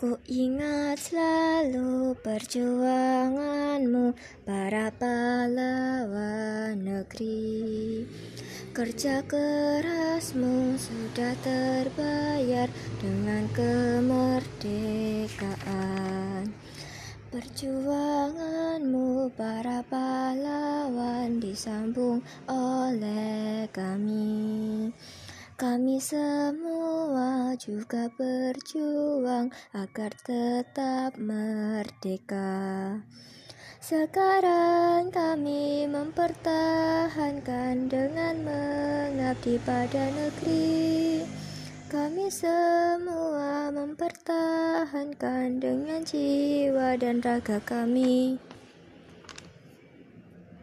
Ku ingat selalu perjuanganmu para pahlawan negeri. Kerja kerasmu sudah terbayar dengan kemerdekaan. Perjuanganmu para pahlawan disambung oleh kami. Kami semua juga berjuang agar tetap merdeka. Sekarang kami mempertahankan dengan mengabdi pada negeri. Kami semua mempertahankan dengan jiwa dan raga kami.